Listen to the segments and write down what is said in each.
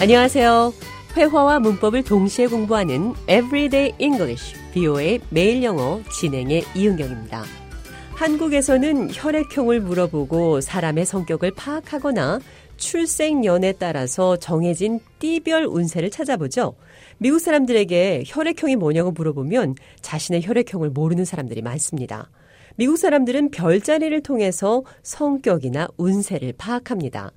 안녕하세요. 회화와 문법을 동시에 공부하는 Everyday English, BO의 매일 영어 진행의 이은경입니다. 한국에서는 혈액형을 물어보고 사람의 성격을 파악하거나 출생연에 따라서 정해진 띠별 운세를 찾아보죠. 미국 사람들에게 혈액형이 뭐냐고 물어보면 자신의 혈액형을 모르는 사람들이 많습니다. 미국 사람들은 별자리를 통해서 성격이나 운세를 파악합니다.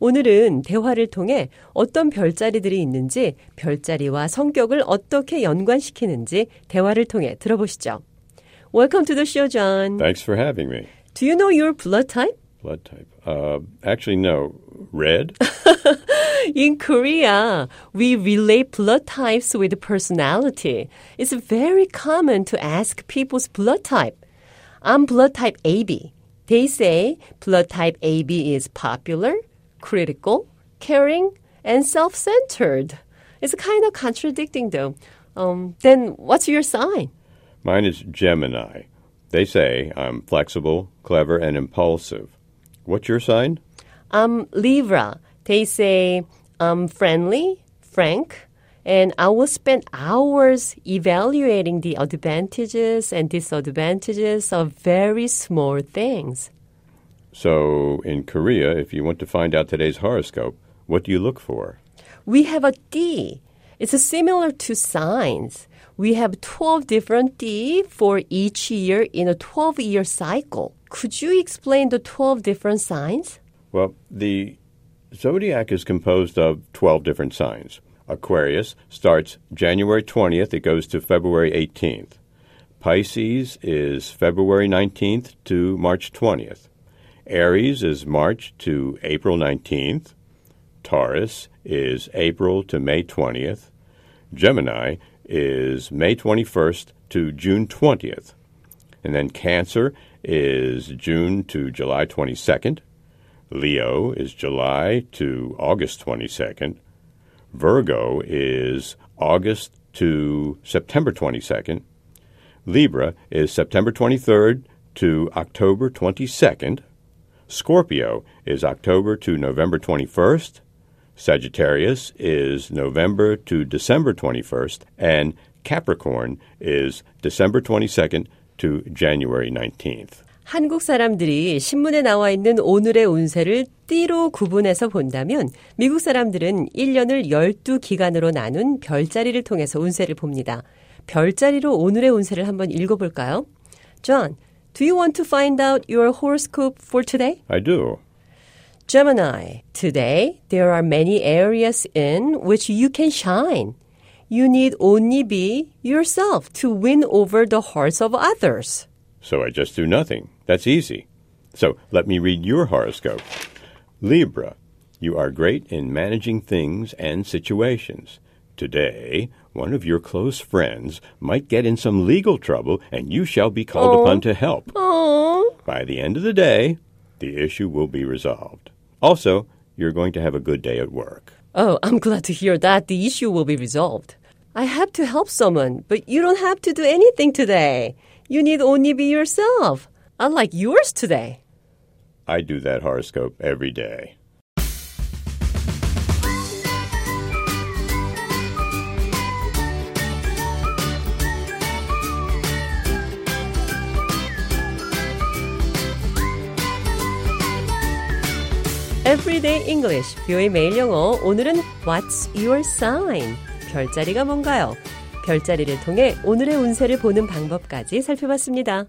오늘은 대화를 통해 어떤 별자리들이 있는지 별자리와 성격을 어떻게 연관시키는지 대화를 통해 들어보시죠. Welcome to the show, John. Thanks for having me. Do you know your blood type? Blood type. Uh, actually, no. Red? In Korea, we relate blood types with personality. It's very common to ask people's blood type. I'm blood type AB. They say blood type AB is popular, critical, caring, and self centered. It's kind of contradicting though. Um, then what's your sign? Mine is Gemini. They say I'm flexible, clever, and impulsive. What's your sign? I'm Libra. They say I'm friendly, frank, and I will spend hours evaluating the advantages and disadvantages of very small things. So, in Korea, if you want to find out today's horoscope, what do you look for? We have a D. It's similar to signs. We have 12 different D for each year in a 12 year cycle. Could you explain the 12 different signs? Well, the zodiac is composed of 12 different signs. Aquarius starts January 20th, it goes to February 18th. Pisces is February 19th to March 20th. Aries is March to April 19th. Taurus is April to May 20th. Gemini is May 21st to June 20th. And then Cancer is June to July 22nd. Leo is July to August 22nd. Virgo is August to September 22nd. Libra is September 23rd to October 22nd. Scorpio is October to November 21st. Sagittarius is November to December 21st. And Capricorn is December 22nd to January 19th. 한국 사람들이 신문에 나와 있는 오늘의 운세를 띠로 구분해서 본다면 미국 사람들은 1년을 12기간으로 나눈 별자리를 통해서 운세를 봅니다. 별자리로 오늘의 운세를 한번 읽어볼까요? John, do you want to find out your horoscope for today? I do. Gemini, today there are many areas in which you can shine. You need only be yourself to win over the hearts of others. So I just do nothing. That's easy. So let me read your horoscope. Libra, you are great in managing things and situations. Today, one of your close friends might get in some legal trouble and you shall be called oh. upon to help. Oh, By the end of the day, the issue will be resolved. Also, you're going to have a good day at work. oh, I'm glad to hear that the issue will be resolved. I have to help someone, but you don't have to do anything today. You need only be yourself. Unlike yours today. I do that horoscope every day. Everyday English, 뷰의 매일 영어. 오늘은 What's your sign? 별자리가 뭔가요? 별자리를 통해 오늘의 운세를 보는 방법까지 살펴봤습니다.